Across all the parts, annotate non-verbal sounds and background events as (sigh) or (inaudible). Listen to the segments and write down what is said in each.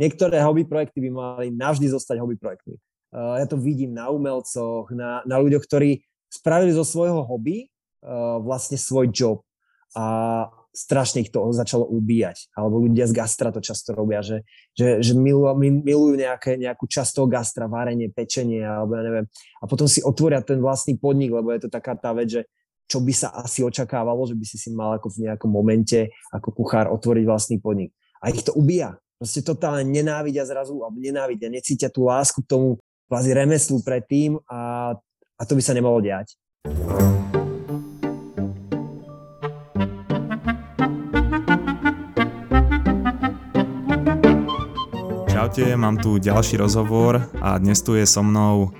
niektoré hobby projekty by mali navždy zostať hobby projektmi. Uh, ja to vidím na umelcoch, na, na ľuďoch, ktorí spravili zo svojho hobby uh, vlastne svoj job a strašne ich to začalo ubíjať. Alebo ľudia z gastra to často robia, že, že, že milujú, milujú nejaké, nejakú časť toho gastra, varenie, pečenie, alebo ja neviem. A potom si otvoria ten vlastný podnik, lebo je to taká tá vec, že čo by sa asi očakávalo, že by si si mal ako v nejakom momente ako kuchár otvoriť vlastný podnik. A ich to ubíja. Proste totálne nenávidia zrazu, alebo nenávidia, necítia tú lásku k tomu kvázi remeslu predtým a, a to by sa nemalo diať. Čaute, mám tu ďalší rozhovor a dnes tu je so mnou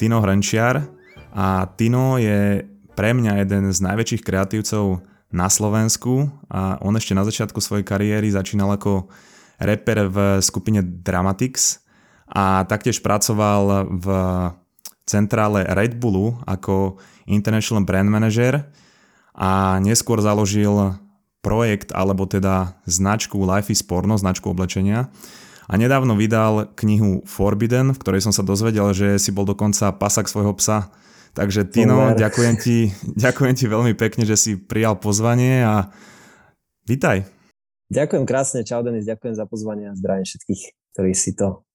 Tino Hrenčiar a Tino je pre mňa jeden z najväčších kreatívcov na Slovensku a on ešte na začiatku svojej kariéry začínal ako rapper v skupine Dramatics a taktiež pracoval v centrále Red Bullu ako International Brand Manager a neskôr založil projekt alebo teda značku Life is Porno, značku oblečenia a nedávno vydal knihu Forbidden, v ktorej som sa dozvedel, že si bol dokonca pasak svojho psa. Takže Tino, ďakujem ti, (laughs) ďakujem ti veľmi pekne, že si prijal pozvanie a vítaj. Ďakujem krásne, čau Denis, ďakujem za pozvanie a zdravím všetkých, ktorí si to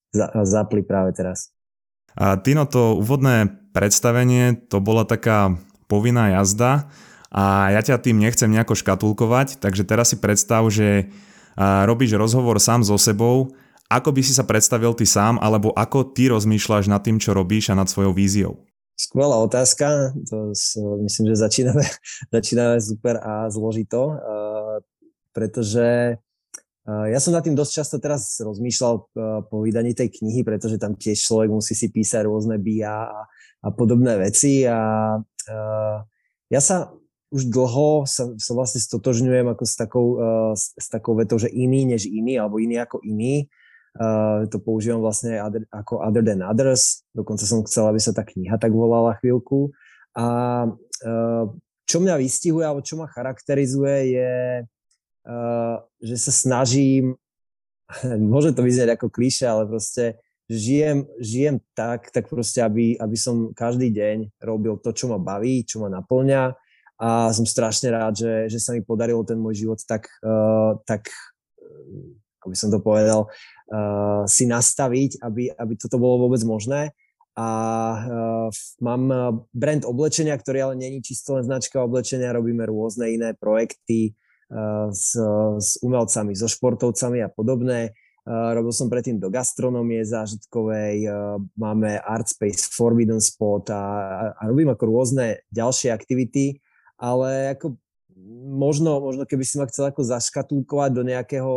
zapli práve teraz. A Tino, to úvodné predstavenie, to bola taká povinná jazda a ja ťa tým nechcem nejako škatulkovať, takže teraz si predstav, že robíš rozhovor sám so sebou ako by si sa predstavil ty sám, alebo ako ty rozmýšľaš nad tým, čo robíš a nad svojou víziou? Skvelá otázka, to myslím, že začíname, (laughs) začíname super a zložito, pretože uh, ja som nad tým dosť často teraz rozmýšľal uh, po vydaní tej knihy, pretože tam tiež človek musí si písať rôzne BIA a, a podobné veci a ja sa už dlho sa, sa vlastne stotožňujem ako s takou, s, s takou vetou, že iný než iný, alebo iný ako iný. Uh, to používam vlastne other, ako Other Than Others. Dokonca som chcel, aby sa tá kniha tak volala chvíľku. A uh, čo mňa vystihuje, alebo čo ma charakterizuje, je, že sa snažím, (laughs) môže to vyzerať ako klíše, ale proste žijem, žijem tak, tak proste, aby, aby som každý deň robil to, čo ma baví, čo ma naplňa a som strašne rád, že, že sa mi podarilo ten môj život tak, uh, tak ako by som to povedal, uh, si nastaviť, aby, aby toto bolo vôbec možné. A uh, mám brand oblečenia, ktorý ale není čisto len značka oblečenia, robíme rôzne iné projekty s, s umelcami, so športovcami a podobné. Uh, robil som predtým do gastronomie zážitkovej, uh, máme Artspace, Forbidden Spot a, a, robím ako rôzne ďalšie aktivity, ale ako možno, možno keby si ma chcel ako zaškatulkovať do nejakého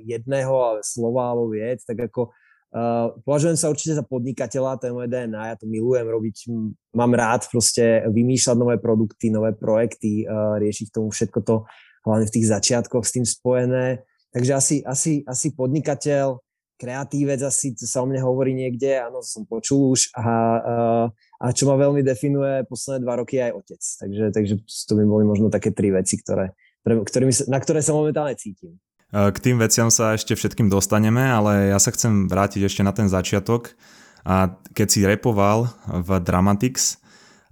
jedného slova alebo vied, tak ako uh, považujem sa určite za podnikateľa, to je moje DNA, ja to milujem robiť, mám rád proste vymýšľať nové produkty, nové projekty, uh, riešiť tomu všetko to, hlavne v tých začiatkoch s tým spojené. Takže asi, asi, asi podnikateľ, kreatívec asi, to sa o mne hovorí niekde, áno, som počul už a, a, čo ma veľmi definuje posledné dva roky aj otec. Takže, takže to by boli možno také tri veci, ktoré, ktorými, na ktoré sa momentálne cítim. K tým veciam sa ešte všetkým dostaneme, ale ja sa chcem vrátiť ešte na ten začiatok. A keď si repoval v Dramatics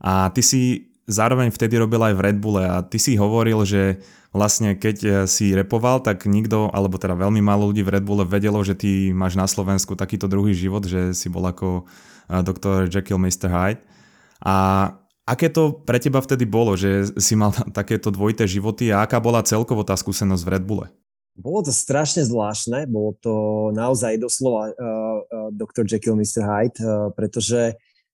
a ty si zároveň vtedy robil aj v Red Bulle a ty si hovoril, že vlastne keď eh, si repoval, tak nikto, alebo teda veľmi málo ľudí v Red Bulle vedelo, že ty máš na Slovensku takýto druhý život, že si bol ako eh, doktor Jekyll Mr. Hyde. A aké to pre teba vtedy bolo, že si mal (laughs) takéto dvojité životy a aká bola celkovo tá skúsenosť v Red Bulle? Bolo to strašne zvláštne, bolo to naozaj doslova uh, uh, Dr. Jekyll Mr. Hyde, uh, pretože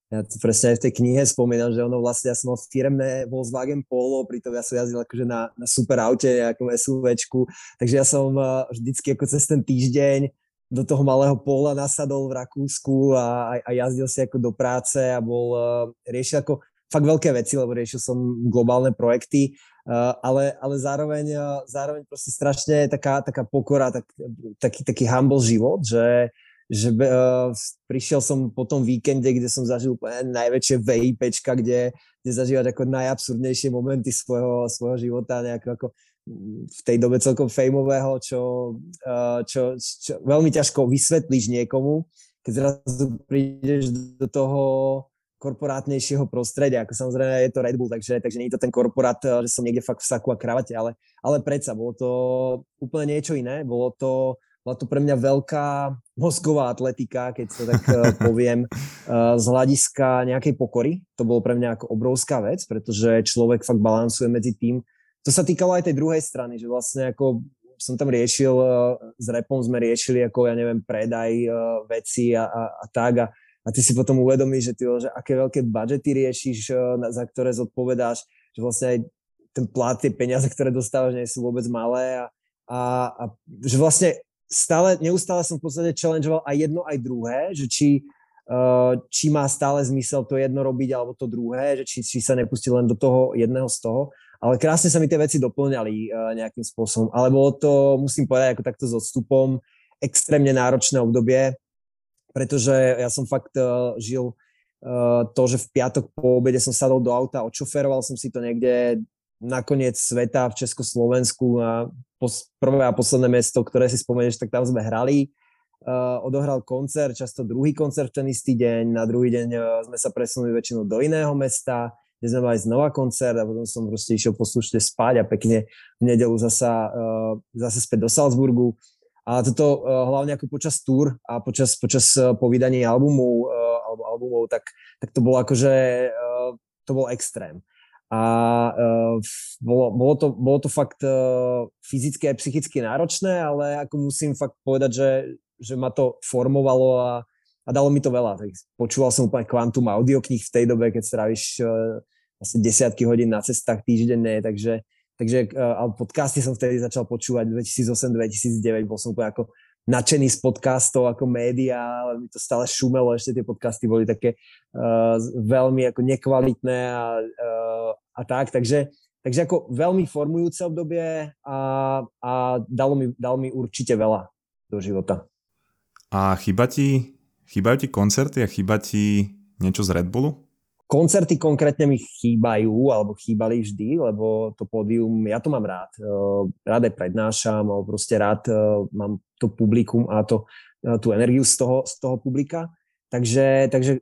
ja to presne aj v tej knihe spomínam, že ono vlastne, ja som mal firemné Volkswagen Polo, pritom ja som jazdil akože na, na super aute, nejakom SUVčku, takže ja som uh, vždycky ako cez ten týždeň do toho malého pola nasadol v Rakúsku a, a jazdil si ako do práce a bol, uh, riešil ako fakt veľké veci, lebo riešil som globálne projekty, uh, ale, ale zároveň, zároveň proste strašne taká, taká pokora, tak, taký, taký humble život, že že uh, prišiel som po tom víkende, kde som zažil úplne najväčšie VIPčka, kde, kde zažívať ako najabsurdnejšie momenty svojho, svojho života, nejako ako v tej dobe celkom fejmového, čo, uh, čo, čo veľmi ťažko vysvetlíš niekomu, keď zrazu prídeš do toho korporátnejšieho prostredia, ako samozrejme je to Red Bull, takže, takže nie je to ten korporát, že som niekde fakt v saku a kravate, ale, ale predsa bolo to úplne niečo iné, bolo to, bola to pre mňa veľká mozgová atletika, keď to tak uh, poviem, uh, z hľadiska nejakej pokory. To bolo pre mňa ako obrovská vec, pretože človek fakt balansuje medzi tým. To sa týkalo aj tej druhej strany, že vlastne ako som tam riešil, uh, s repom sme riešili ako, ja neviem, predaj veci a, a, a tak a a ty si potom uvedomíš, že, ty, že aké veľké budžety riešiš, eh, za ktoré zodpovedáš, že vlastne aj ten plat, tie peniaze, ktoré dostávaš, nie sú vôbec malé a, a, a že vlastne stále, neustále som v podstate challengeoval aj jedno, aj druhé, že či, uh, či má stále zmysel to jedno robiť alebo to druhé, že či, či sa nepustí len do toho jedného z toho. Ale krásne sa mi tie veci doplňali uh, nejakým spôsobom. Ale bolo to, musím povedať, ako takto s odstupom, extrémne náročné obdobie pretože ja som fakt uh, žil to, že v piatok po obede som sadol do auta, odšoferoval som si to niekde na koniec sveta v Československu a pos- prvé a posledné mesto, ktoré si spomenieš, tak tam sme hrali. Uh, odohral koncert, často druhý koncert v ten istý deň, na druhý deň uh, sme sa presunuli väčšinou do iného mesta, kde sme mali znova koncert a potom som proste išiel poslušne spať a pekne v nedelu zasa, uh, zase späť do Salzburgu. A toto uh, hlavne ako počas túr a počas, počas uh, povídaní albumu, uh, albumov, tak, tak to bolo akože, uh, to bol extrém. A uh, bolo, bolo, to, bolo to fakt uh, fyzicky a psychicky náročné, ale ako musím fakt povedať, že, že ma to formovalo a, a dalo mi to veľa. Tak počúval som úplne kvantum audiokníh v tej dobe, keď stráviš uh, asi desiatky hodín na cestách týždenne, takže Takže uh, podcasty som vtedy začal počúvať 2008-2009, bol som úplne ako nadšený z podcastov ako média, ale mi to stále šumelo, ešte tie podcasty boli také uh, veľmi ako nekvalitné a, uh, a tak, takže, takže ako veľmi formujúce obdobie a, a dalo, mi, dalo mi určite veľa do života. A chyba ti, chýbajú ti koncerty a chyba ti niečo z Red Bullu? Koncerty konkrétne mi chýbajú, alebo chýbali vždy, lebo to pódium, ja to mám rád. Rád prednášam, alebo proste rád mám to publikum a to, tú energiu z toho, z toho publika. Takže, takže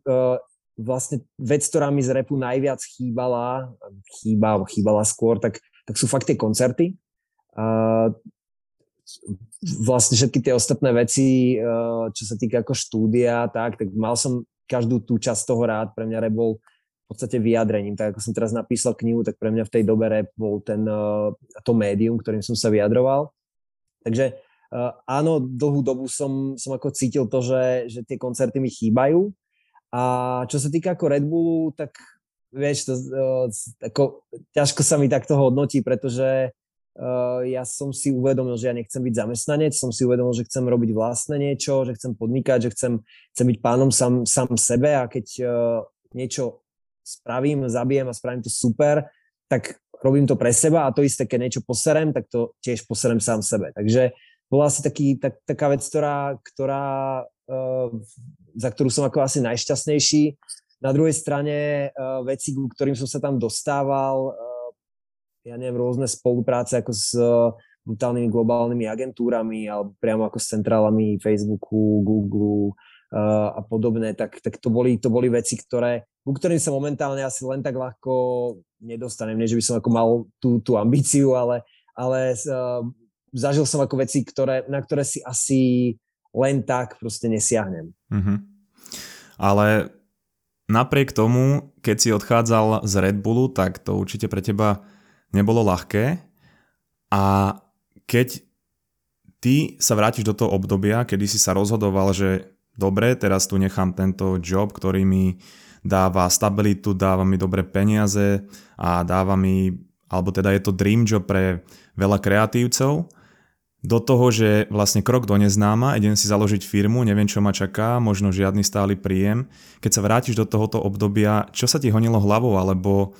vlastne vec, ktorá mi z repu najviac chýbala, chýba, chýbala skôr, tak, tak sú fakt tie koncerty. Vlastne všetky tie ostatné veci, čo sa týka ako štúdia, tak, tak mal som každú tú časť toho rád. Pre mňa rap bol v podstate vyjadrením. Tak ako som teraz napísal knihu, tak pre mňa v tej dobe rap bol ten, uh, to médium, ktorým som sa vyjadroval. Takže uh, áno, dlhú dobu som, som ako cítil to, že, že tie koncerty mi chýbajú. A čo sa týka ako Red Bullu, tak vieš, to, uh, ako, ťažko sa mi takto hodnotí, pretože ja som si uvedomil, že ja nechcem byť zamestnanec, som si uvedomil, že chcem robiť vlastné niečo, že chcem podnikať, že chcem, chcem byť pánom sám, sám sebe a keď niečo spravím, zabijem a spravím to super, tak robím to pre seba a to isté, keď niečo poserem, tak to tiež poserem sám sebe. Takže bola asi taký, tak, taká vec, ktorá, ktorá uh, za ktorú som ako asi najšťastnejší. Na druhej strane uh, veci, ku ktorým som sa tam dostával, uh, ja neviem, rôzne spolupráce ako s uh, brutálnymi globálnymi agentúrami alebo priamo ako s centrálami Facebooku, Google a podobné, tak, tak to, boli, to boli veci, ktoré, ku ktorým sa momentálne asi len tak ľahko nedostanem. Nie, že by som ako mal tú, tú ambíciu, ale, ale uh, zažil som ako veci, ktoré, na ktoré si asi len tak proste nesiahnem. Mm-hmm. Ale napriek tomu, keď si odchádzal z Red Bullu, tak to určite pre teba nebolo ľahké. A keď ty sa vrátiš do toho obdobia, kedy si sa rozhodoval, že dobre, teraz tu nechám tento job, ktorý mi dáva stabilitu, dáva mi dobré peniaze a dáva mi, alebo teda je to dream job pre veľa kreatívcov, do toho, že vlastne krok do neznáma, idem si založiť firmu, neviem čo ma čaká, možno žiadny stály príjem. Keď sa vrátiš do tohoto obdobia, čo sa ti honilo hlavou, alebo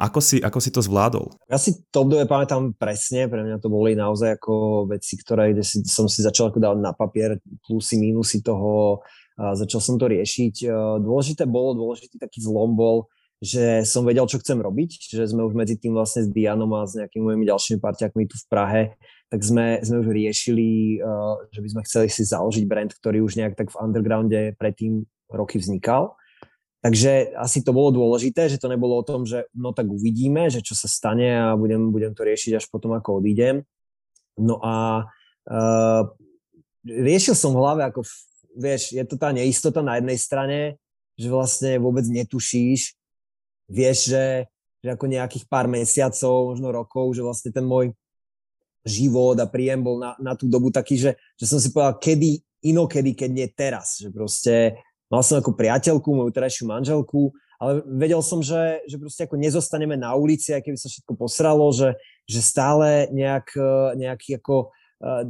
ako si, ako si to zvládol? Ja si to obdobie pamätám presne, pre mňa to boli naozaj ako veci, ktoré si, som si začal ako dávať na papier plusy, minusy toho, a začal som to riešiť. Dôležité bolo, dôležitý taký zlom bol, že som vedel, čo chcem robiť, že sme už medzi tým vlastne s Dianom a s nejakými mojimi ďalšími parťakmi tu v Prahe, tak sme, sme už riešili, uh, že by sme chceli si založiť brand, ktorý už nejak tak v undergrounde predtým roky vznikal. Takže asi to bolo dôležité, že to nebolo o tom, že no tak uvidíme, že čo sa stane a budem, budem to riešiť až potom, ako odídem. No a uh, riešil som v hlave, ako vieš, je to tá neistota na jednej strane, že vlastne vôbec netušíš, vieš, že, že ako nejakých pár mesiacov, možno rokov, že vlastne ten môj život a príjem bol na, na tú dobu taký, že, že som si povedal, kedy inokedy, keď nie teraz. Že proste mal som ako priateľku, moju terajšiu manželku, ale vedel som, že, že proste ako nezostaneme na ulici, aj keby sa všetko posralo, že, že stále nejak, nejaký ako eh,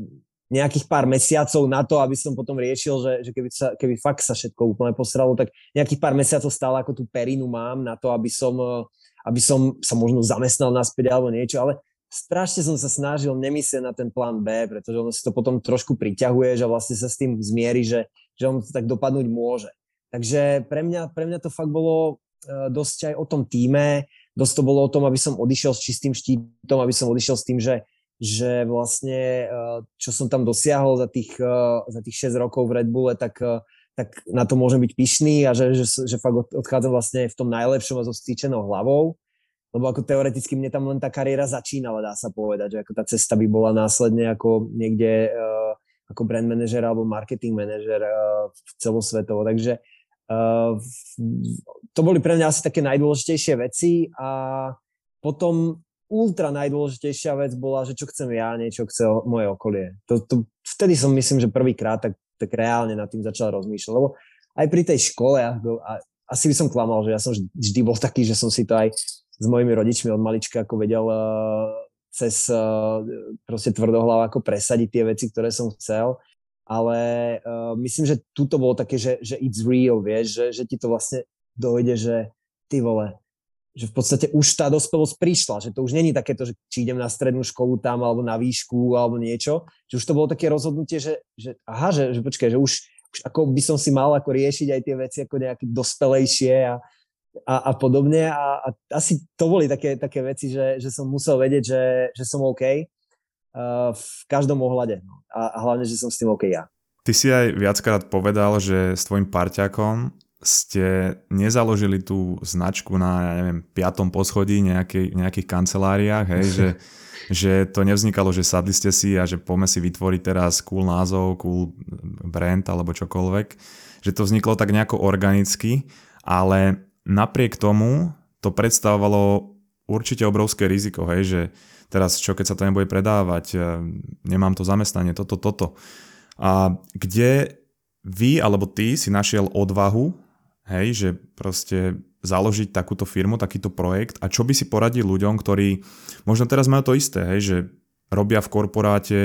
nejakých pár mesiacov na to, aby som potom riešil, že, že keby, sa, keby fakt sa všetko úplne posralo, tak nejakých pár mesiacov stále ako tú perinu mám na to, aby som, eh, aby som sa možno zamestnal naspäť alebo niečo, ale strašne som sa snažil nemyslieť na ten plán B, pretože ono si to potom trošku priťahuje, že vlastne sa s tým zmierí, že, že on to tak dopadnúť môže. Takže pre mňa, pre mňa to fakt bolo uh, dosť aj o tom týme, dosť to bolo o tom, aby som odišiel s čistým štítom, aby som odišiel s tým, že že vlastne eh, čo som tam dosiahol za tých, eh, za tých 6 rokov v Red Bulle, tak, tak na to môžem byť pyšný a že, že, že fakt odchádzam vlastne v tom najlepšom a so stýčenou hlavou. Lebo ako teoreticky mne tam len tá kariéra začínala, dá sa povedať, že ako tá cesta by bola následne ako niekde uh, ako brand manažer alebo marketing manažer uh, celosvetovo. Takže uh, to boli pre mňa asi také najdôležitejšie veci a potom ultra najdôležitejšia vec bola, že čo chcem ja, niečo chce moje okolie. To, to, vtedy som myslím, že prvýkrát tak, tak reálne nad tým začal rozmýšľať, lebo aj pri tej škole, a, a, asi by som klamal, že ja som vždy bol taký, že som si to aj s mojimi rodičmi od malička ako vedel uh, cez uh, proste tvrdohlav ako presadiť tie veci, ktoré som chcel, ale uh, myslím, že tuto bolo také, že, že it's real, vieš, že, že ti to vlastne dojde, že ty vole, že v podstate už tá dospelosť prišla, že to už není takéto, že či idem na strednú školu tam alebo na výšku alebo niečo, že už to bolo také rozhodnutie, že, že aha, že, že počkaj, že už, už ako by som si mal ako riešiť aj tie veci ako nejaké dospelejšie a, a, a podobne a, a asi to boli také, také veci, že, že som musel vedieť, že, že som OK uh, v každom ohľade no. a, a hlavne, že som s tým OK ja. Ty si aj viackrát povedal, že s tvojim parťakom ste nezaložili tú značku na, ja neviem, piatom poschodí nejakej, nejakých kanceláriách, hej, že, (laughs) že to nevznikalo, že sadli ste si a že poďme si vytvoriť teraz cool názov, cool brand alebo čokoľvek, že to vzniklo tak nejako organicky, ale napriek tomu to predstavovalo určite obrovské riziko, hej, že teraz čo keď sa to nebude predávať, nemám to zamestnanie, toto, toto. A kde vy alebo ty si našiel odvahu hej, že proste založiť takúto firmu, takýto projekt a čo by si poradil ľuďom, ktorí možno teraz majú to isté, hej, že robia v korporáte,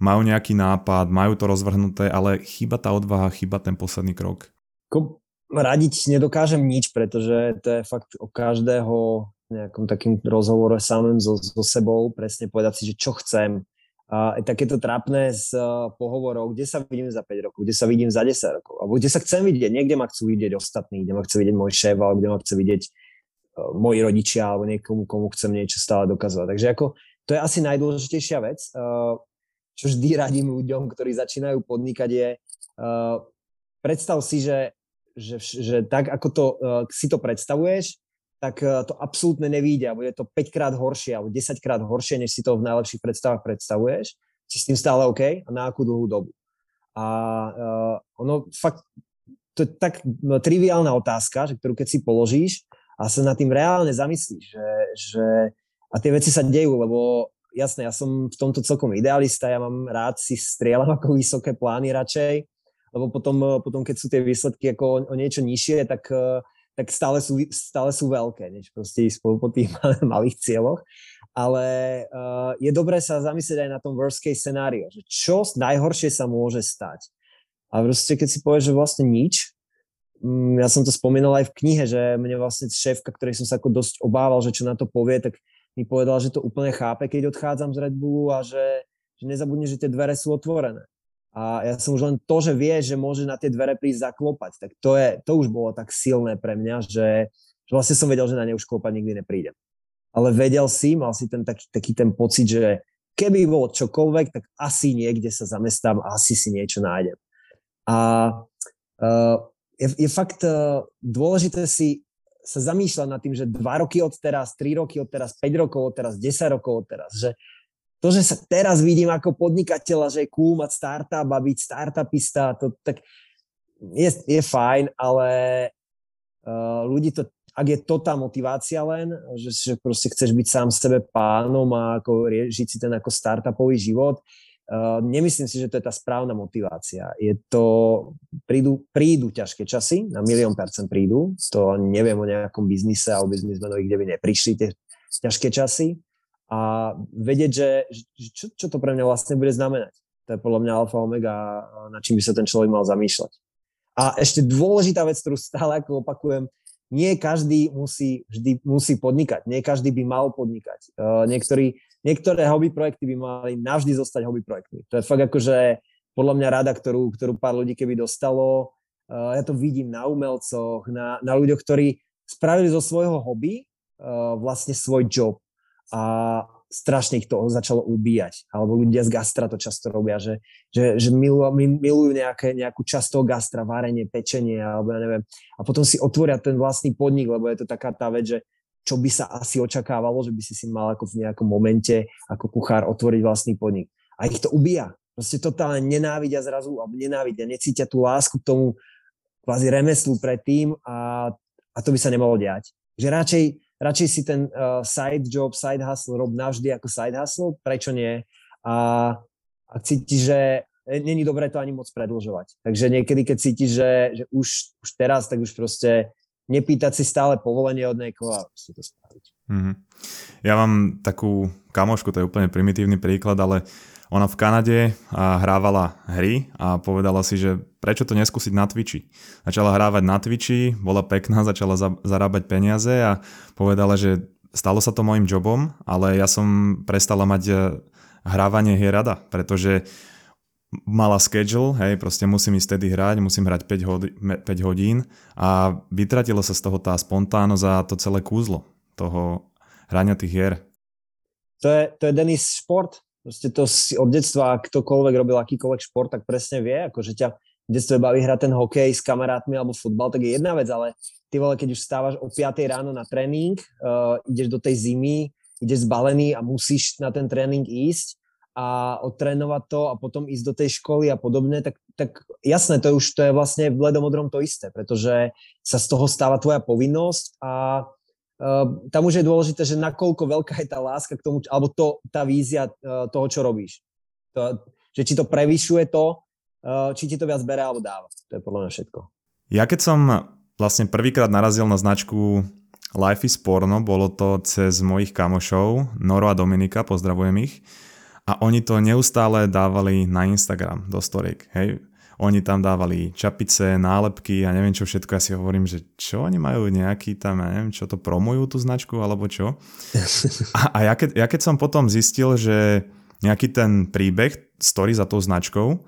majú nejaký nápad, majú to rozvrhnuté, ale chyba tá odvaha, chyba ten posledný krok. Radiť nedokážem nič, pretože to je fakt o každého nejakom takým rozhovore samým so, so sebou, presne povedať si, že čo chcem, a takéto trápne z uh, pohovorov, kde sa vidím za 5 rokov, kde sa vidím za 10 rokov, alebo kde sa chcem vidieť, niekde ma chcú vidieť ostatní, kde ma chce vidieť môj šéf, alebo kde ma chce vidieť uh, moji rodičia, alebo niekomu, komu chcem niečo stále dokazovať. Takže ako, to je asi najdôležitejšia vec, uh, čo vždy (laughs) radím ľuďom, ktorí začínajú podnikať je, predstav si, že, že, že tak, ako to, uh, si to predstavuješ, tak eh, to absolútne nevíde a bude to 5 krát horšie alebo 10 krát horšie, než si to v najlepších predstavách predstavuješ. Si s tým stále OK a na akú dlhú dobu. A uh, ono fakt, to je tak triviálna otázka, že ktorú keď si položíš a sa nad tým reálne zamyslíš, že, že a tie veci sa dejú, lebo jasné, ja som v tomto celkom idealista, ja mám rád si strieľam (laughs) ako vysoké plány radšej, lebo potom, potom keď sú tie výsledky ako o, niečo nižšie, tak uh, tak stále sú, stále sú veľké, než proste ísť po, tých (laughs) malých cieľoch. Ale uh, je dobré sa zamyslieť aj na tom worst case scenario, že čo najhoršie sa môže stať. A proste keď si povieš, že vlastne nič, um, ja som to spomínal aj v knihe, že mne vlastne šéfka, ktorej som sa ako dosť obával, že čo na to povie, tak mi povedala, že to úplne chápe, keď odchádzam z Red Bullu a že, že nezabudne, že tie dvere sú otvorené a ja som už len to, že vie, že môže na tie dvere prísť zaklopať, tak to, je, to už bolo tak silné pre mňa, že, Že vlastne som vedel, že na ne už klopať nikdy neprídem. Ale vedel si, mal si ten taký, taký ten pocit, že keby bolo čokoľvek, tak asi niekde sa zamestám asi si niečo nájdem. A uh, je, je fakt uh, dôležité si sa zamýšľať nad tým, že 2 roky od teraz, 3 roky od teraz, 5 rokov od teraz, 10 rokov od teraz, že to, že sa teraz vidím ako podnikateľa, že je cool mať startup a byť startupista, to tak je, je fajn, ale uh, ľudí to, ak je to tá motivácia len, že, že proste chceš byť sám sebe pánom a ako žiť si ten ako startupový život, Uh, nemyslím si, že to je tá správna motivácia. Je to, prídu, prídu ťažké časy, na milión percent prídu, to neviem o nejakom biznise alebo biznismenovi, kde by neprišli tie ťažké časy a vedieť, že, že čo, čo to pre mňa vlastne bude znamenať. To je podľa mňa alfa omega, na čím by sa ten človek mal zamýšľať. A ešte dôležitá vec, ktorú stále ako opakujem, nie každý musí, vždy musí podnikať, nie každý by mal podnikať. Uh, niektorí niektoré hobby projekty by mali navždy zostať hobby projektmi. To je fakt akože podľa mňa rada, ktorú, ktorú pár ľudí keby dostalo. Uh, ja to vidím na umelcoch, na, na ľuďoch, ktorí spravili zo svojho hobby uh, vlastne svoj job a strašne ich to začalo ubíjať. Alebo ľudia z gastra to často robia, že, že, že milujú, milujú nejaké, nejakú časť toho gastra, varenie, pečenie, alebo ja neviem. A potom si otvoria ten vlastný podnik, lebo je to taká tá vec, že čo by sa asi očakávalo, že by si si mal ako v nejakom momente ako kuchár otvoriť vlastný podnik. A ich to ubíja. Proste totálne nenávidia zrazu, alebo nenávidia, necítia tú lásku k tomu kvázi remeslu predtým a, a to by sa nemalo diať. Že radšej, radšej si ten uh, side job, side hustle rob navždy ako side hustle, prečo nie? A ak cítiš, že není dobré to ani moc predlžovať. Takže niekedy, keď cítiš, že, že už, už teraz, tak už proste nepýtať si stále povolenie od niekoho a si to spraviť. Mm-hmm. Ja mám takú kamošku, to je úplne primitívny príklad, ale ona v Kanade hrávala hry a povedala si, že prečo to neskúsiť na Twitchi. Začala hrávať na Twitchi, bola pekná, začala za, zarábať peniaze a povedala, že stalo sa to môjim jobom, ale ja som prestala mať eh, hrávanie hier rada, pretože mala schedule, hej, proste musím ísť tedy hrať, musím hrať 5, hodi- 5 hodín a vytratilo sa z toho tá spontánnosť a to celé kúzlo toho hrania tých hier. To je, to je Denis šport. Proste to si od detstva, ktokoľvek robil akýkoľvek šport, tak presne vie, ako že ťa v detstve baví hrať ten hokej s kamarátmi alebo futbal, tak je jedna vec, ale ty vole, keď už stávaš o 5 ráno na tréning, uh, ideš do tej zimy, ideš zbalený a musíš na ten tréning ísť, a odtrénovať to a potom ísť do tej školy a podobne, tak, tak jasné, to je už to je vlastne v ledomodrom to isté, pretože sa z toho stáva tvoja povinnosť a uh, tam už je dôležité, že nakoľko veľká je tá láska k tomu, alebo to, tá vízia uh, toho, čo robíš. To, že či to prevyšuje to, uh, či ti to viac bere alebo dáva. To je podľa mňa všetko. Ja keď som vlastne prvýkrát narazil na značku Life is Porno, bolo to cez mojich kamošov, Noro a Dominika, pozdravujem ich, a oni to neustále dávali na Instagram do storiek, hej. Oni tam dávali čapice, nálepky a neviem čo všetko. Ja si hovorím, že čo oni majú nejaký tam, ja neviem, čo to promujú tú značku alebo čo. (laughs) A, a ja, keď, ja keď som potom zistil, že nejaký ten príbeh, story za tou značkou,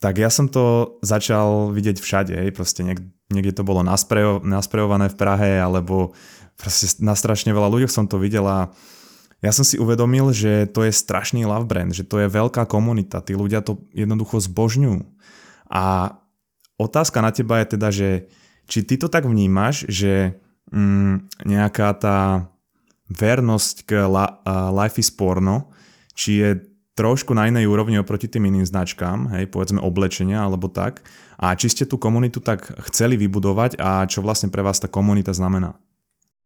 tak ja som to začal vidieť všade, hej, proste niek- niekde to bolo nasprejo- nasprejované v Prahe, alebo proste na strašne veľa ľudí som to videl a ja som si uvedomil, že to je strašný love brand, že to je veľká komunita, tí ľudia to jednoducho zbožňujú. A otázka na teba je teda, že či ty to tak vnímaš, že mm, nejaká tá vernosť k la, uh, Life is Porno, či je trošku na inej úrovni oproti tým iným značkám, hej, povedzme oblečenia alebo tak. A či ste tú komunitu tak chceli vybudovať a čo vlastne pre vás tá komunita znamená?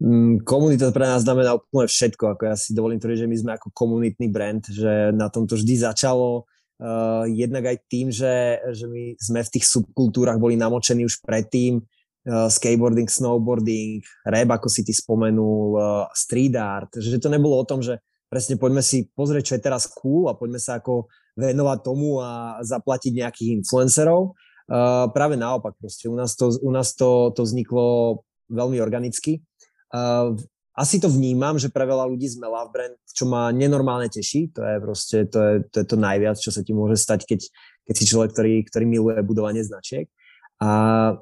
Mm, komunita pre nás znamená úplne všetko. Ako ja si dovolím tvrdiť, že my sme ako komunitný brand, že na tom to vždy začalo. Uh, jednak aj tým, že, že my sme v tých subkultúrach boli namočení už predtým. Uh, skateboarding, snowboarding, rap, ako si ty spomenul, uh, street art. Že to nebolo o tom, že presne poďme si pozrieť, čo je teraz cool a poďme sa ako venovať tomu a zaplatiť nejakých influencerov. Uh, práve naopak, proste u nás to, u nás to, to vzniklo veľmi organicky asi to vnímam, že pre veľa ľudí sme love brand, čo ma nenormálne teší. To je proste, to je, to je to najviac, čo sa ti môže stať, keď, keď si človek, ktorý, ktorý miluje budovanie značiek. A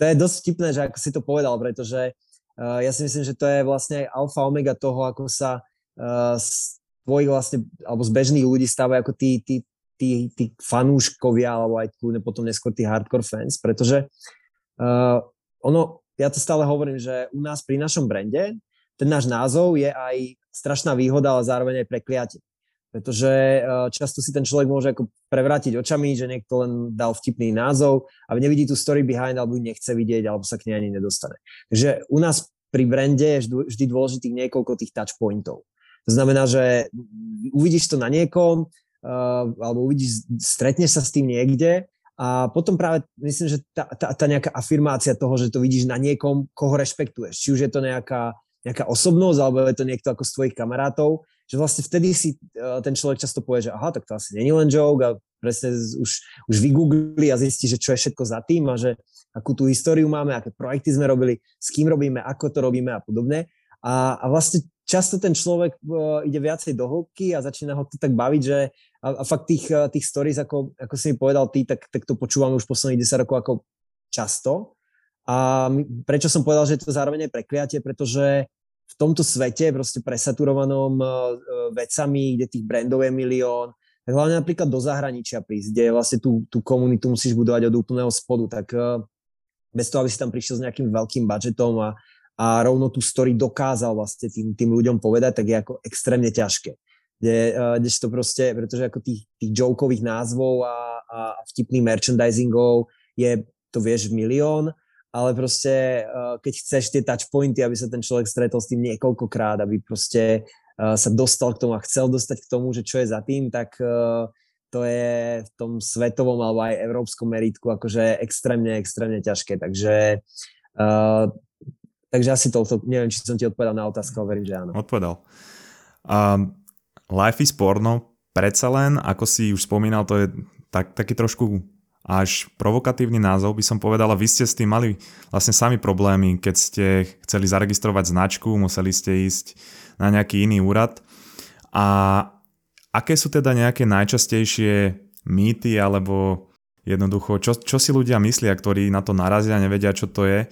to je dosť vtipné, že ako si to povedal, pretože uh, ja si myslím, že to je vlastne aj alfa omega toho, ako sa uh, z tvojich vlastne, alebo z bežných ľudí stávajú ako tí, tí, tí, tí fanúškovia, alebo aj kľudne potom neskôr tí hardcore fans, pretože uh, ono, ja to stále hovorím, že u nás pri našom brande ten náš názov je aj strašná výhoda, ale zároveň aj prekliatie. Pretože uh, často si ten človek môže ako prevrátiť očami, že niekto len dal vtipný názov a nevidí tú story behind, alebo ju nechce vidieť, alebo sa k nej ani nedostane. Takže u nás pri brande je vždy dôležitých niekoľko tých touch pointov. To znamená, že uvidíš to na niekom, uh, alebo uvidíš, stretneš sa s tým niekde a potom práve myslím, že tá, tá, tá nejaká afirmácia toho, že to vidíš na niekom, koho rešpektuješ. Či už je to nejaká, nejaká osobnosť, alebo je to niekto ako z tvojich kamarátov, že vlastne vtedy si uh, ten človek často povie, že aha, tak to asi není len joke a presne už, už vygoogli a zistí, že čo je všetko za tým a že akú tú históriu máme, aké projekty sme robili, s kým robíme, ako to robíme a podobne. A, a vlastne často ten človek uh, ide viacej do hĺbky a začína ho to tak baviť, že a, a fakt tých, uh, tých stories, ako, ako si mi povedal ty, tak, tak to počúvame už posledných 10 rokov ako často. A prečo som povedal, že je to zároveň aj prekliatie, pretože v tomto svete, proste presaturovanom uh, vecami, kde tých brandov je milión, tak hlavne napríklad do zahraničia prísť, kde vlastne tú, tú komunitu musíš budovať od úplného spodu, tak bez toho, aby si tam prišiel s nejakým veľkým budžetom a, a rovno tú story dokázal vlastne tým, tým ľuďom povedať, tak je ako extrémne ťažké. Kde, uh, to proste, pretože ako tých, tých jokových názvov a, a vtipných merchandisingov je, to vieš, milión, ale proste uh, keď chceš tie touchpointy, aby sa ten človek stretol s tým niekoľkokrát, aby proste uh, sa dostal k tomu a chcel dostať k tomu, že čo je za tým, tak to je v tom svetovom alebo aj európskom meritku akože extrémne, extrémne ťažké. Takže Takže asi toľko, neviem, či som ti odpovedal na otázku, ale verím, že áno. Odpovedal. Um, Life is porno, predsa len, ako si už spomínal, to je tak, taký trošku až provokatívny názov by som povedal a vy ste s tým mali vlastne sami problémy, keď ste chceli zaregistrovať značku, museli ste ísť na nejaký iný úrad. A aké sú teda nejaké najčastejšie mýty alebo jednoducho, čo, čo si ľudia myslia, ktorí na to narazia, nevedia, čo to je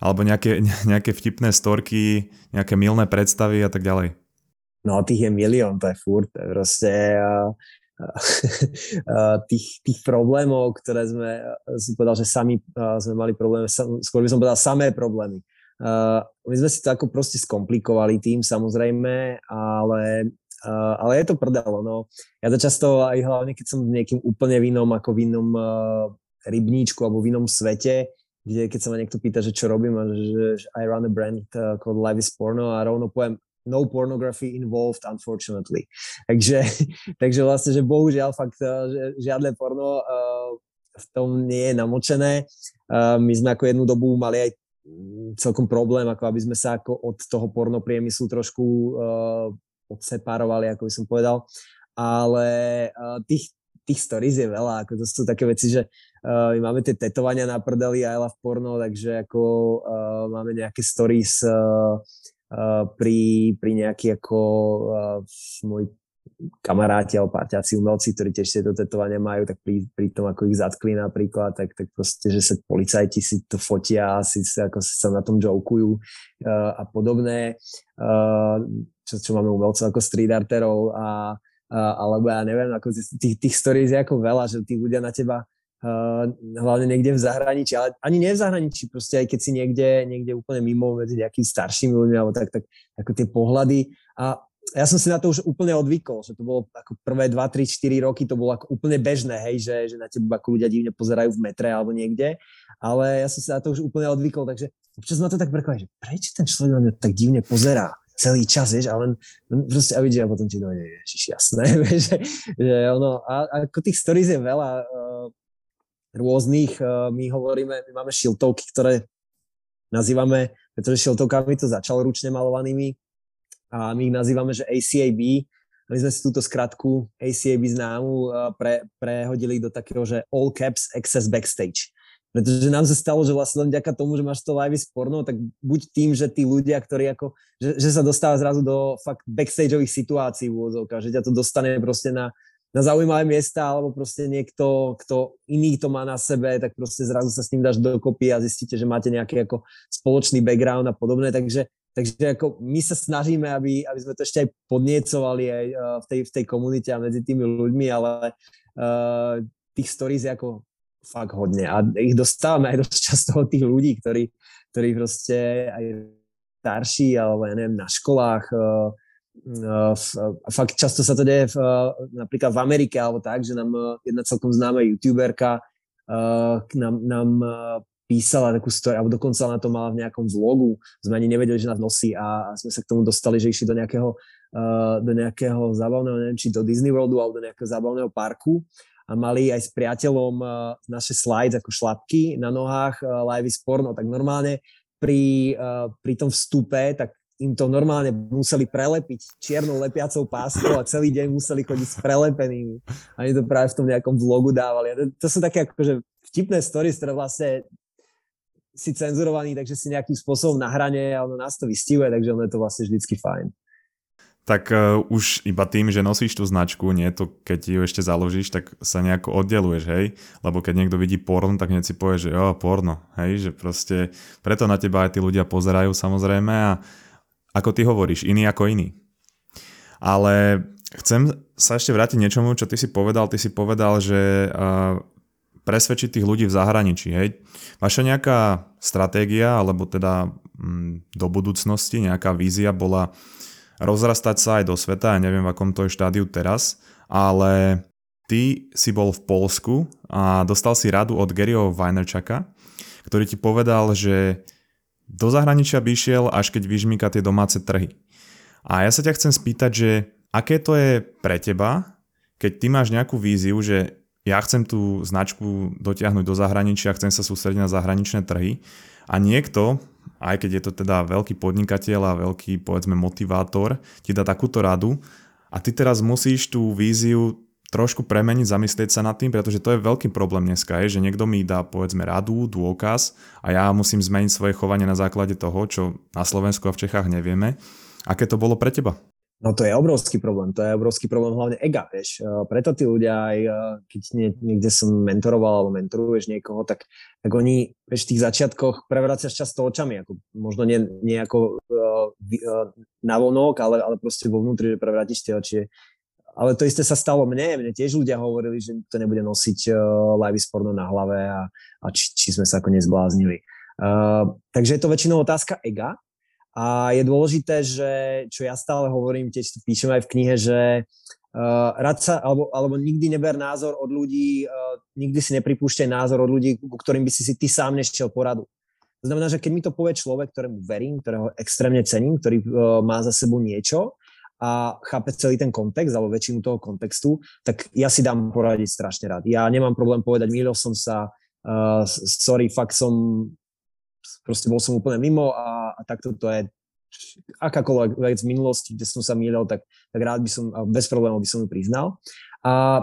alebo nejaké, (laughs) nejaké vtipné storky, nejaké milné predstavy a tak ďalej? No tých je milión, to je furt. Proste uh, uh, tých, tých problémov, ktoré sme uh, si povedal, že sami uh, sme mali problémy, skôr by som povedal samé problémy. Uh, my sme si to ako proste skomplikovali tým samozrejme, ale, uh, ale je to prdelo. No. Ja to často aj hlavne, keď som niekým úplne v inom, ako v inom uh, rybníčku alebo v inom svete, kde keď sa ma niekto pýta, že čo robím, a že, že I run a brand uh, called Live is Porno a rovno poviem no pornography involved, unfortunately. Takže, (laughs) takže vlastne, že bohužiaľ fakt, že žiadne porno uh, v tom nie je namočené. Uh, my sme ako jednu dobu mali aj mm, celkom problém, ako aby sme sa ako od toho porno priemyslu trošku odseparovali, ako by som povedal. Ale tých, tých stories je veľa, ako to sú také veci, že Uh, my máme tie tetovania na prdeli I love porno, takže ako uh, máme nejaké stories uh, pri, pri nejaký ako uh, môj kamaráti alebo parťáci umelci, ktorí tiež tieto tetovania majú, tak pri, pri tom, ako ich zatkli napríklad, tak, tak proste, že sa policajti si to fotia, si ako sa na tom jokujú uh, a podobné, uh, čo, čo máme umelcov ako street arterov a, uh, alebo ja neviem, ako tých, tých stories je ako veľa, že tí ľudia na teba hlavne niekde v zahraničí, ale ani nie v zahraničí, proste aj keď si niekde, niekde úplne mimo medzi nejakými staršími ľuďmi, alebo tak, tak ako tie pohľady. A ja som si na to už úplne odvykol, že to bolo ako prvé 2, 3, 4 roky, to bolo ako úplne bežné, hej, že, že na teba ako ľudia divne pozerajú v metre alebo niekde, ale ja som si na to už úplne odvykol, takže občas ma to tak prekvapí, že prečo ten človek na mňa tak divne pozerá celý čas, vieš, ale len proste a vidíš, a potom ti dojde, ježiš, jasné, (laughs) že, že ono, a, a ako tých stories je veľa, uh, rôznych. Eh, my hovoríme, my máme šiltovky, ktoré nazývame, pretože šiltovkami to začalo ručne malovanými a my ich nazývame, že ACAB. My sme si túto skratku ACAB známu eh, pre, prehodili do takého, že all caps access backstage. Pretože nám sa stalo, že vlastne len vďaka tomu, že máš to live porno, tak buď tým, že tí ľudia, ktorí ako, že, že sa dostáva zrazu do fakt backstageových situácií v úvodzovkách, že ťa to dostane proste na, na zaujímavé miesta, alebo proste niekto, kto iný to má na sebe, tak proste zrazu sa s ním dáš dokopy a zistíte, že máte nejaký ako spoločný background a podobné, takže, takže ako my sa snažíme, aby, aby sme to ešte aj podniecovali aj uh, v tej, v tej komunite a medzi tými ľuďmi, ale uh, tých stories je ako fakt hodne. A ich dostávame aj dosť často od tých ľudí, ktorí, ktorí proste aj starší, alebo ja neviem, na školách uh, fakt často sa to deje v, napríklad v Amerike alebo tak, že nám jedna celkom známa youtuberka nám, nám písala takú story, alebo dokonca na to mala v nejakom vlogu, sme ani nevedeli, že nás nosí a, sme sa k tomu dostali, že išli do nejakého, do nejakého zábavného, neviem, či do Disney Worldu alebo do nejakého zábavného parku a mali aj s priateľom naše slides ako šlapky na nohách, live is porno, tak normálne pri, pri tom vstupe, tak im to normálne museli prelepiť čiernou lepiacou páskou a celý deň museli chodiť s prelepenými. Oni to práve v tom nejakom vlogu dávali. A to, to sú také akože vtipné stories, ktoré vlastne si cenzurovaný, takže si nejakým spôsobom na hrane a ono nás to vystihuje, takže ono je to vlastne vždycky fajn. Tak uh, už iba tým, že nosíš tú značku, nie to, keď ju ešte založíš, tak sa nejako oddeluješ, hej? Lebo keď niekto vidí porno, tak hneď si povie, že jo, porno, hej? Že proste preto na teba aj tí ľudia pozerajú samozrejme a ako ty hovoríš, iný ako iný. Ale chcem sa ešte vrátiť niečomu, čo ty si povedal. Ty si povedal, že presvedčiť tých ľudí v zahraničí. Hej? Vaša nejaká stratégia, alebo teda mm, do budúcnosti, nejaká vízia bola rozrastať sa aj do sveta, ja neviem, v akom to je štádiu teraz, ale ty si bol v Polsku a dostal si radu od Garyho Vaynerchuka, ktorý ti povedal, že do zahraničia by išiel, až keď vyžmíka tie domáce trhy. A ja sa ťa chcem spýtať, že aké to je pre teba, keď ty máš nejakú víziu, že ja chcem tú značku dotiahnuť do zahraničia, chcem sa sústrediť na zahraničné trhy a niekto, aj keď je to teda veľký podnikateľ a veľký povedzme motivátor, ti dá takúto radu a ty teraz musíš tú víziu trošku premeniť, zamyslieť sa nad tým, pretože to je veľký problém dneska, je, že niekto mi dá povedzme radu, dôkaz a ja musím zmeniť svoje chovanie na základe toho, čo na Slovensku a v Čechách nevieme. Aké to bolo pre teba? No to je obrovský problém, to je obrovský problém hlavne ega, vieš. Preto tí ľudia aj, keď nie, niekde som mentoroval alebo mentoruješ niekoho, tak, tak oni, vieš, v tých začiatkoch prevracaš často očami, ako možno nie, nie ako uh, uh, navonok, ale, ale proste vo vnútri, že prevrátiš tie oči, ale to isté sa stalo mne, mne tiež ľudia hovorili, že to nebude nosiť uh, live porno na hlave a, a či, či sme sa ako nezbláznili. Uh, takže je to väčšinou otázka ega a je dôležité, že čo ja stále hovorím, tiež to píšem aj v knihe, že uh, rád sa, alebo, alebo nikdy neber názor od ľudí, uh, nikdy si nepripúšťaj názor od ľudí, ku ktorým by si si ty sám nešiel poradu. To znamená, že keď mi to povie človek, ktorému verím, ktorého extrémne cením, ktorý uh, má za sebou niečo, a chápe celý ten kontext, alebo väčšinu toho kontextu, tak ja si dám poradiť strašne rád. Ja nemám problém povedať, milil som sa, uh, sorry, fakt som, proste bol som úplne mimo a, a takto to je akákoľvek vec v minulosti, kde som sa mýlil, tak, tak rád by som, bez problémov by som ju priznal. A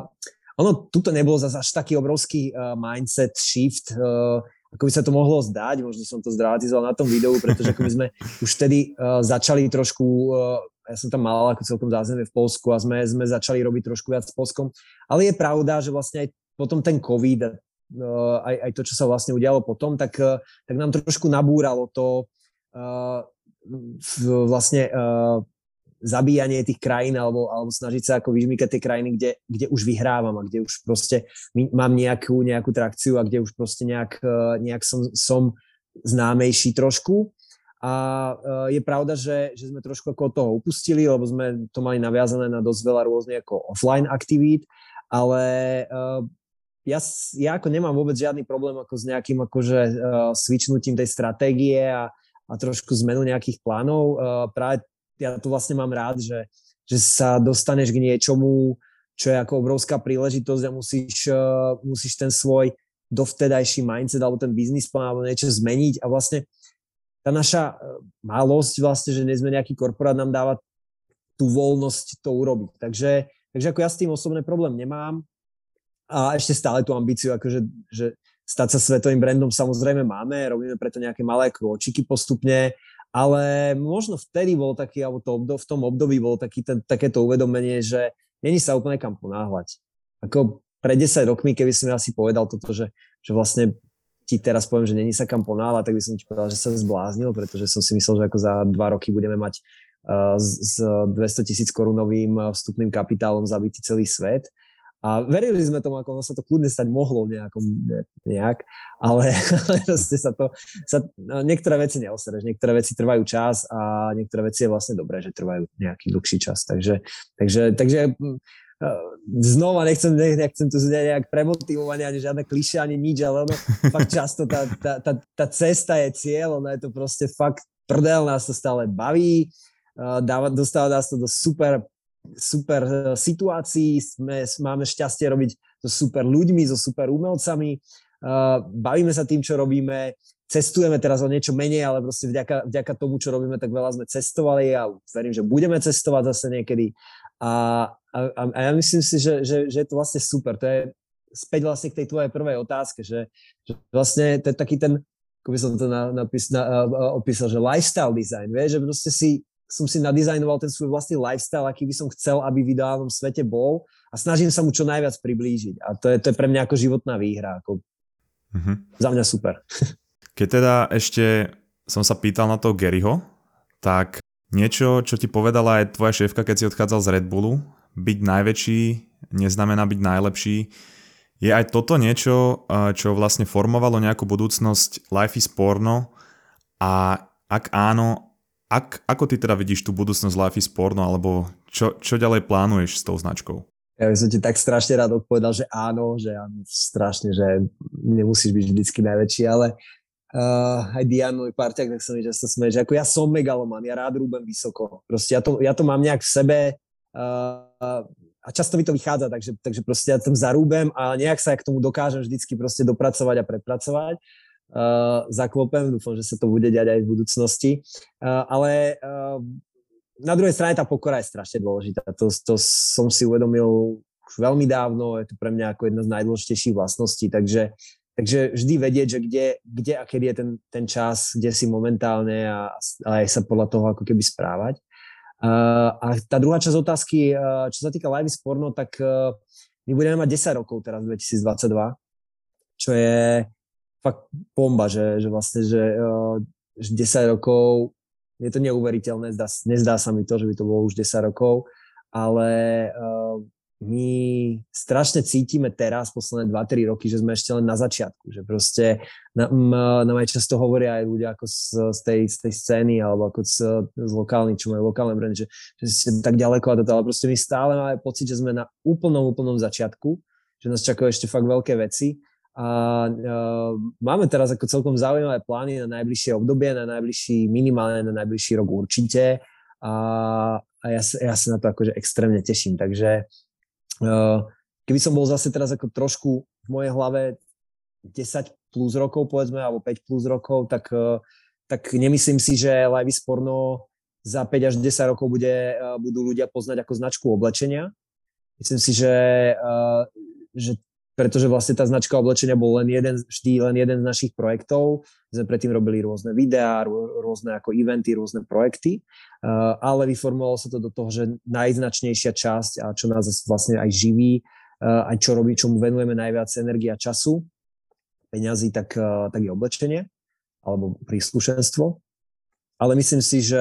ono, tuto nebol zase až taký obrovský uh, mindset shift, uh, ako by sa to mohlo zdať, možno som to zdramatizoval na tom videu, pretože ako by sme už vtedy uh, začali trošku uh, ja som tam mal ako celkom zázemie v Polsku a sme, sme začali robiť trošku viac s Polskom. Ale je pravda, že vlastne aj potom ten COVID, uh, aj, aj to, čo sa vlastne udialo potom, tak, uh, tak nám trošku nabúralo to uh, vlastne zabíjanie tých krajín alebo, alebo snažiť sa ako vyžmýkať tie krajiny, kde, kde už vyhrávam a kde už proste mám nejakú, nejakú trakciu a kde už proste nejak, nejak som, som známejší trošku. A e, je pravda, že, že sme trošku ako toho upustili, lebo sme to mali naviazané na dosť veľa rôznych ako offline aktivít, ale e, ja, ja ako nemám vôbec žiadny problém ako s nejakým akože uh, switchnutím tej stratégie a, a trošku zmenu nejakých plánov. Práve ja tu vlastne mám rád, že, že sa dostaneš k niečomu, čo je ako obrovská príležitosť a musíš, musíš ten svoj dovtedajší mindset alebo ten biznis plán alebo niečo zmeniť a vlastne tá naša e, malosť vlastne, že nie sme nejaký korporát, nám dáva tú voľnosť to urobiť. Takže, takže ako ja s tým osobný problém nemám a ešte stále tú ambíciu, akože, že stať sa svetovým brandom samozrejme máme, robíme preto nejaké malé krôčiky postupne, ale možno vtedy bol taký, alebo to obdob, v tom období bol takéto uvedomenie, že, není sa úplne kam ponáhľať. Ako pred 10 rokmi, keby si mi asi povedal toto, že, že vlastne ti teraz poviem, že není sa kam ponáhľať, tak by som ti povedal, že sa zbláznil, pretože som si myslel, že ako za dva roky budeme mať uh, s 200 tisíc korunovým vstupným kapitálom zabitý celý svet a verili sme tomu, ako sa to kľudne stať mohlo nejakom, nejak, (laughs) ale proste sa to, sa, no, niektoré veci neosereš, niektoré veci trvajú čas a niektoré veci je vlastne dobré, že trvajú nejaký dlhší čas. Takže, takže, takže hm, znova nechcem, nechcem tu nejak premotivovať ani žiadne kliše, ani nič, ale ono fakt často tá, tá, tá, tá cesta je cieľ, ono je to proste fakt prdel, nás to stále baví, dáva, dostáva nás to do super super eh, situácií, sme, máme šťastie robiť so super ľuďmi, so super umelcami, bavíme sa tým, čo robíme, cestujeme teraz o niečo menej, ale proste vďaka, vďaka tomu, čo robíme, tak veľa sme cestovali a verím, že budeme cestovať zase niekedy. A, a, a ja myslím si, že, že, že je to vlastne super. To je späť vlastne k tej tvojej prvej otázke, že, že vlastne to je taký ten, ako by som to na, napis, na, opísal, že lifestyle design, vieš, že proste si som si nadizajnoval ten svoj vlastný lifestyle, aký by som chcel, aby v ideálnom svete bol a snažím sa mu čo najviac priblížiť. A to je, to je pre mňa ako životná výhra. Ako... Mm-hmm. Za mňa super. (laughs) Keď teda ešte som sa pýtal na toho Garyho, tak niečo, čo ti povedala aj tvoja šéfka, keď si odchádzal z Red Bullu, byť najväčší neznamená byť najlepší. Je aj toto niečo, čo vlastne formovalo nejakú budúcnosť Life is Porno a ak áno, ak, ako ty teda vidíš tú budúcnosť Life is Porno, alebo čo, čo ďalej plánuješ s tou značkou? Ja by som ti tak strašne rád odpovedal, že áno, že áno, strašne, že nemusíš byť vždycky najväčší, ale uh, aj Dian, môj parťak, tak sa mi často smeje, že ako ja som megaloman, ja rád rúbem vysoko. Proste ja to, ja to mám nejak v sebe a často mi to vychádza, takže, takže proste ja tam zarúbem a nejak sa k tomu dokážem vždycky proste dopracovať a prepracovať uh, zaklopem, dúfam, že sa to bude diať aj v budúcnosti. Uh, ale uh, na druhej strane tá pokora je strašne dôležitá. To, to som si uvedomil už veľmi dávno, je to pre mňa ako jedna z najdôležitejších vlastností, takže, takže vždy vedieť, že kde, kde a kedy je ten, ten čas, kde si momentálne a, a aj sa podľa toho ako keby správať. Uh, a tá druhá časť otázky, uh, čo sa týka live porno, tak uh, my budeme mať 10 rokov teraz 2022, čo je fakt bomba, že, že vlastne, že, že 10 rokov, je to neuveriteľné, zdá, nezdá sa mi to, že by to bolo už 10 rokov, ale my strašne cítime teraz, posledné 2-3 roky, že sme ešte len na začiatku, že proste nám, nám aj často hovoria aj ľudia ako z, z, tej, z tej scény alebo ako z, z lokálnych, čo majú lokálne brand, že, že ste tak ďaleko a toto, ale proste my stále máme pocit, že sme na úplnom, úplnom začiatku, že nás čakajú ešte fakt veľké veci a uh, máme teraz ako celkom zaujímavé plány na najbližšie obdobie, na najbližší, minimálne na najbližší rok určite. A, a ja, ja sa na to akože extrémne teším. Takže keby som bol zase teraz ako trošku v mojej hlave 10 plus rokov, povedzme, alebo 5 plus rokov, tak, uh, tak nemyslím si, že Live Porno za 5 až 10 rokov bude, uh, budú ľudia poznať ako značku oblečenia. Myslím si, že, že pretože vlastne tá značka oblečenia bol len jeden, vždy len jeden z našich projektov. My sme predtým robili rôzne videá, rôzne ako eventy, rôzne projekty, ale vyformovalo sa to do toho, že najznačnejšia časť a čo nás vlastne aj živí, aj čo robí, čomu venujeme najviac energie a času, peňazí, tak, tak je oblečenie alebo príslušenstvo. Ale myslím si, že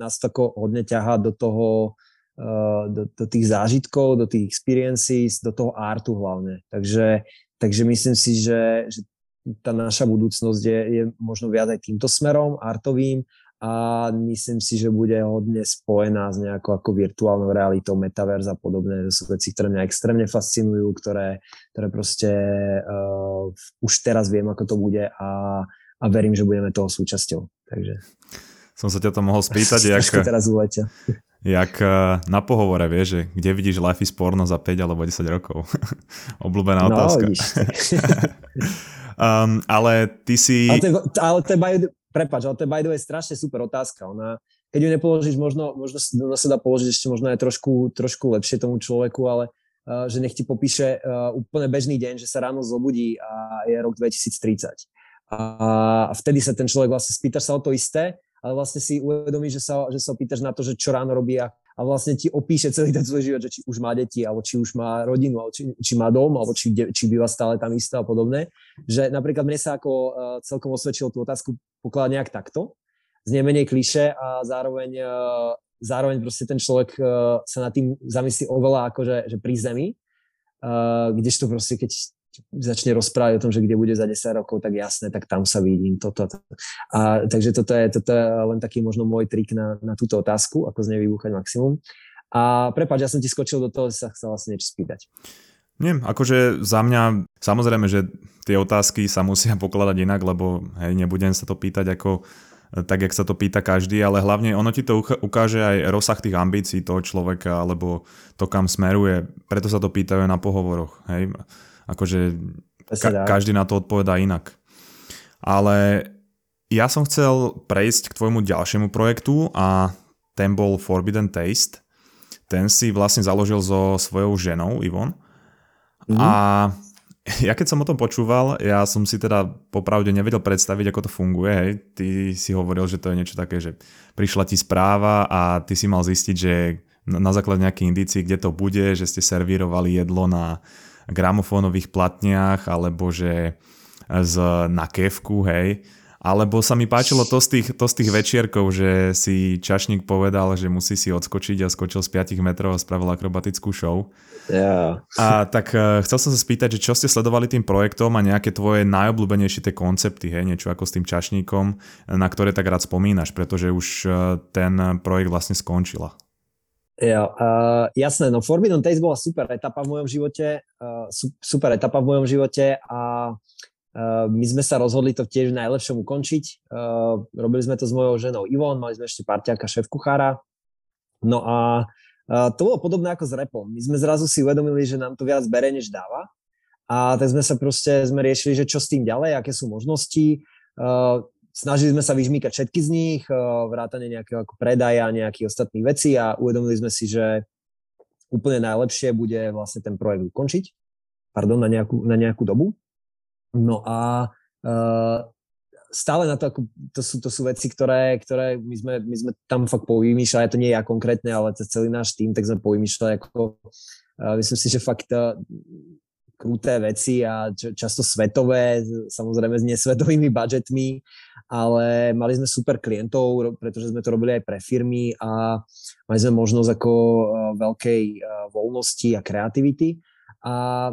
nás to hodne ťahá do toho, do, do tých zážitkov, do tých experiences, do toho artu hlavne. Takže, takže myslím si, že, že tá naša budúcnosť je, je možno viac aj týmto smerom, artovým a myslím si, že bude hodne spojená s nejakou ako virtuálnou realitou, metaverz a podobné. To sú veci, ktoré mňa extrémne fascinujú, ktoré, ktoré proste uh, už teraz viem, ako to bude a, a verím, že budeme toho súčasťou. Takže... Som sa ťa to mohol spýtať, jak, (laughs) teraz uletia jak eh, na pohovore, vieš, že kde vidíš Life is Porno za 5 alebo 10 rokov? (laughs) Obľúbená no, otázka. um, (laughs) ale ty si... Ale to, je, ale to je by, prepáč, ale to je by the way strašne super otázka. Ona, keď ju nepoložíš, možno, možno sa dá položiť ešte možno aj trošku, trošku lepšie tomu človeku, ale uh, že nech ti popíše uh, úplne bežný deň, že sa ráno zobudí a je rok 2030. A vtedy sa ten človek vlastne spýtaš sa o to isté ale vlastne si uvedomíš, že sa, že sa opýtaš na to, že čo ráno robí a a vlastne ti opíše celý ten svoj život, že či už má deti, alebo či už má rodinu, alebo či, či má dom, alebo či, či býva stále tam isto a podobné. Že napríklad mne sa ako uh, celkom osvedčilo tú otázku pokladať nejak takto, z nemenej kliše a zároveň, uh, zároveň proste ten človek uh, sa nad tým zamyslí oveľa akože že pri zemi, uh, kdežto proste keď začne rozprávať o tom, že kde bude za 10 rokov, tak jasné, tak tam sa vidím, toto. To. A, takže toto je, toto je len taký možno môj trik na, na túto otázku, ako z nej vybuchať maximum. A prepáč, ja som ti skočil do toho, že sa chcel vlastne niečo spýtať. Nie, akože za mňa, samozrejme, že tie otázky sa musia (laughs) pokladať inak, lebo hej, nebudem sa to pýtať ako tak, jak sa to pýta každý, ale hlavne ono ti to ukáže aj rozsah tých ambícií toho človeka, alebo to, kam smeruje. Preto sa to pýtajú na pohovoroch. Hej akože ka- každý na to odpovedá inak. Ale ja som chcel prejsť k tvojmu ďalšiemu projektu a ten bol Forbidden Taste. Ten si vlastne založil so svojou ženou, Ivon. Mm-hmm. A (laughs) ja keď som o tom počúval, ja som si teda popravde nevedel predstaviť, ako to funguje. Hej. Ty si hovoril, že to je niečo také, že prišla ti správa a ty si mal zistiť, že na základe nejakých indícií, kde to bude, že ste servírovali jedlo na gramofónových platniach, alebo že z, na kevku, hej. Alebo sa mi páčilo to z, tých, to z tých večierkov, že si čašník povedal, že musí si odskočiť a skočil z 5 metrov a spravil akrobatickú show. Yeah. A tak uh, chcel som sa spýtať, že čo ste sledovali tým projektom a nejaké tvoje najobľúbenejšie tie koncepty, hej, niečo ako s tým čašníkom, na ktoré tak rád spomínaš, pretože už uh, ten projekt vlastne skončila. Jo, uh, jasné, no Forbidden Taste bola super etapa v mojom živote, uh, super etapa v mojom živote a uh, my sme sa rozhodli to tiež najlepšom ukončiť. Uh, robili sme to s mojou ženou Ivon, mali sme ešte parťáka, šéf kuchára. No a uh, to bolo podobné ako s repom. My sme zrazu si uvedomili, že nám to viac bere, než dáva. A tak sme sa proste, sme riešili, že čo s tým ďalej, aké sú možnosti. Uh, snažili sme sa vyžmýkať všetky z nich, eh, vrátane nejakého ako predaja, nejakých ostatných vecí a uvedomili sme si, že úplne najlepšie bude vlastne ten projekt ukončiť, pardon, na nejakú, na nejakú dobu. No a uh, stále na to, ako, to, sú, to sú veci, ktoré, ktoré my, sme, my sme tam fakt povymýšľali, to nie ja konkrétne, ale cez celý náš tým, tak sme povymýšľali ako, uh, myslím si, že fakt uh, kruté veci a často svetové, samozrejme s nesvetovými budžetmi ale mali sme super klientov, pretože sme to robili aj pre firmy a mali sme možnosť ako e, veľkej e, voľnosti a kreativity. A e,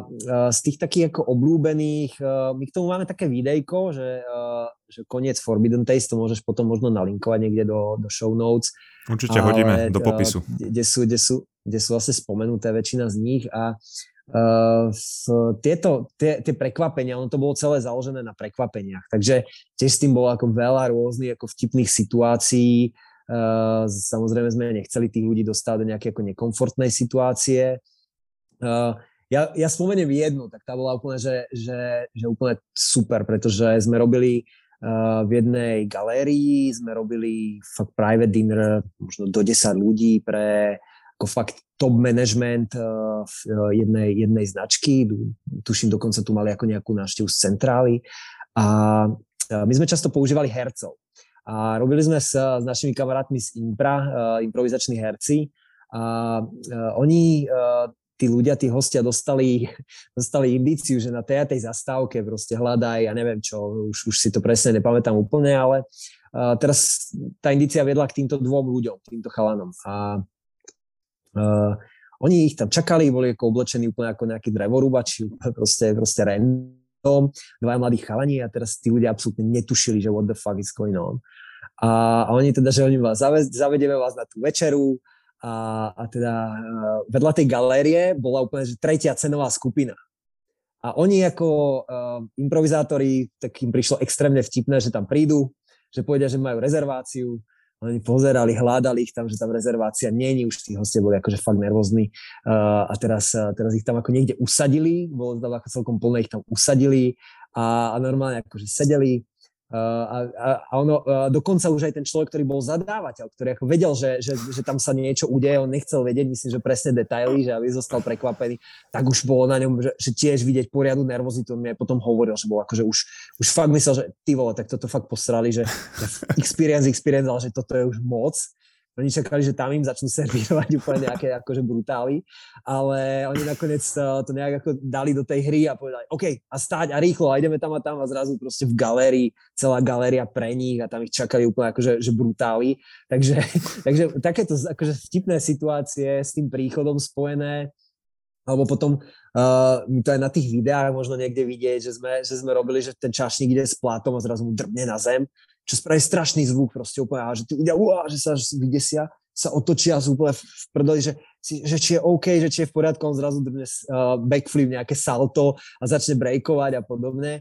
z tých takých ako obľúbených, my k tomu máme také videjko, že, že koniec Forbidden Taste, to môžeš potom možno nalinkovať niekde do, do show notes. Určite hodíme do popisu. Kde sú, kde, sú, kde sú vlastne spomenuté väčšina z nich a Uh, tieto, tie, tie prekvapenia, ono to bolo celé založené na prekvapeniach, takže tiež s tým bolo ako veľa rôznych ako vtipných situácií, uh, samozrejme sme nechceli tých ľudí dostať do nejaké ako nekomfortnej situácie. Uh, ja, ja spomeniem jednu, tak tá bola úplne, že, že, že úplne super, pretože sme robili v jednej galérii, sme robili fakt private dinner, možno do 10 ľudí pre ako fakt top management uh, jednej, jednej značky. Tuším, dokonca tu mali ako nejakú návštevu z centrály. A uh, my sme často používali hercov. A robili sme s, s našimi kamarátmi z Impra, uh, improvizační herci. A uh, oni, uh, tí ľudia, tí hostia dostali, (laughs) dostali indíciu, že na tej tej zastávke proste hľadaj, ja neviem čo, už, už si to presne nepamätám úplne, ale uh, teraz tá indícia vedla k týmto dvom ľuďom, týmto chalanom. A Uh, oni ich tam čakali, boli ako oblečení úplne ako nejakí drevorúbači, (laughs) proste, proste random, dva mladí chalani a teraz tí ľudia absolútne netušili, že what the fuck is going on. A, a oni teda, že oni vás zavedieme vás na tú večeru a, a teda uh, vedľa tej galérie bola úplne že tretia cenová skupina. A oni ako uh, improvizátori, tak im prišlo extrémne vtipné, že tam prídu, že povedia, že majú rezerváciu, oni pozerali, hľadali ich tam, že tam rezervácia není, už tí hostia boli akože fakt nervózni. Uh, a teraz, uh, teraz ich tam ako niekde usadili, bolo tam ako celkom plné, ich tam usadili a, a normálne akože sedeli, a, a, ono, a dokonca už aj ten človek, ktorý bol zadávateľ, ktorý ako vedel, že, že, že tam sa niečo udeje, on nechcel vedieť, myslím, že presne detaily, že aby zostal prekvapený, tak už bolo na ňom, že, že tiež vidieť poriadu nervozitu, on mi aj potom hovoril, že bol akože už, už fakt myslel, že ty vole, tak toto fakt posrali, že, že (laughs) experience, experience, ale že toto je už moc. Oni čakali, že tam im začnú servírovať (laughs) úplne nejaké akože brutály, ale oni nakoniec to nejak ako dali do tej hry a povedali, OK, a stáť a rýchlo a ideme tam a tam. A zrazu proste v galérii, celá galéria pre nich a tam ich čakali úplne akože že brutály. Takže, (laughs) takže takéto akože vtipné situácie s tým príchodom spojené, alebo potom uh, to aj na tých videách možno niekde vidieť, že sme, že sme robili, že ten čašník ide s plátom a zrazu mu drbne na zem čo spraví strašný zvuk proste úplne, že tí ľudia, uá, že sa vydesia, sa otočia sú úplne v prdeli, že, že či je OK, že či je v poriadku, on zrazu drne uh, backflip, nejaké salto a začne breakovať a podobne.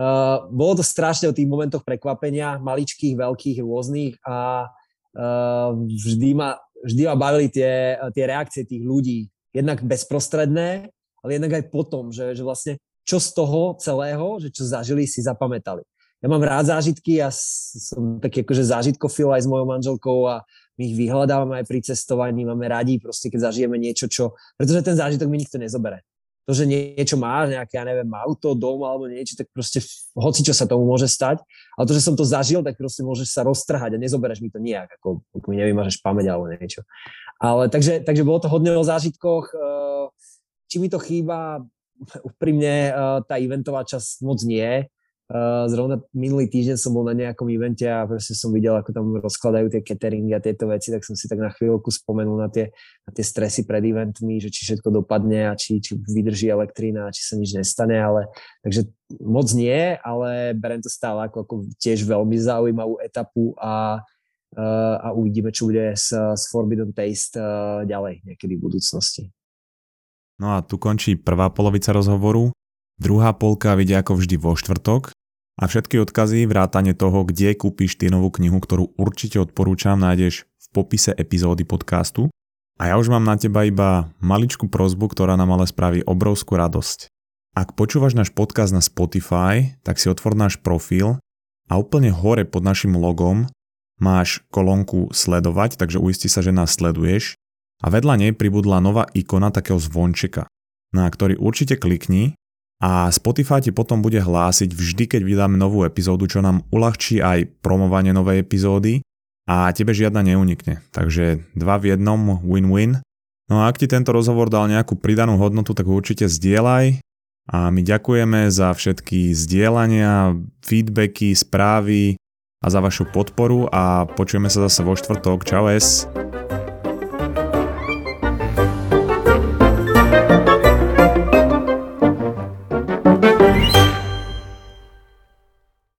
Uh, bolo to strašne o tých momentoch prekvapenia, maličkých, veľkých, rôznych a uh, vždy, ma, vždy ma bavili tie, tie reakcie tých ľudí. Jednak bezprostredné, ale jednak aj potom, že, že vlastne čo z toho celého, že čo zažili, si zapamätali ja mám rád zážitky a som taký akože zážitkofil aj s mojou manželkou a my ich vyhľadávame aj pri cestovaní, máme radi proste, keď zažijeme niečo, čo, pretože ten zážitok mi nikto nezobere. To, že niečo má, nejaké, ja neviem, auto, dom alebo niečo, tak proste hoci čo sa tomu môže stať, ale to, že som to zažil, tak proste môžeš sa roztrhať a nezobereš mi to nijak, ako mi nevymažeš pamäť alebo niečo. Ale takže, takže bolo to hodne o zážitkoch, eh, či mi to chýba, (laughs) úprimne eh, tá eventová časť moc nie, zrovna minulý týždeň som bol na nejakom evente a proste som videl, ako tam rozkladajú tie cateringy a tieto veci, tak som si tak na chvíľku spomenul na tie, na tie stresy pred eventmi, že či všetko dopadne a či, či vydrží elektrína a či sa nič nestane, ale takže moc nie, ale berem to stále ako, ako tiež veľmi zaujímavú etapu a, uh, a uvidíme, čo bude s, s Forbidden Taste uh, ďalej niekedy v budúcnosti. No a tu končí prvá polovica rozhovoru. Druhá polka vidia ako vždy vo štvrtok, a všetky odkazy, vrátane toho, kde kúpiš novú knihu, ktorú určite odporúčam, nájdeš v popise epizódy podcastu. A ja už mám na teba iba maličkú prozbu, ktorá nám ale spraví obrovskú radosť. Ak počúvaš náš podcast na Spotify, tak si otvor náš profil a úplne hore pod našim logom máš kolónku sledovať, takže uisti sa, že nás sleduješ a vedľa nej pribudla nová ikona takého zvončeka, na ktorý určite klikni a Spotify ti potom bude hlásiť vždy, keď vydáme novú epizódu, čo nám uľahčí aj promovanie novej epizódy a tebe žiadna neunikne. Takže dva v jednom win-win. No a ak ti tento rozhovor dal nejakú pridanú hodnotu, tak určite zdieľaj a my ďakujeme za všetky zdieľania, feedbacky, správy a za vašu podporu a počujeme sa zase vo štvrtok. Čau es!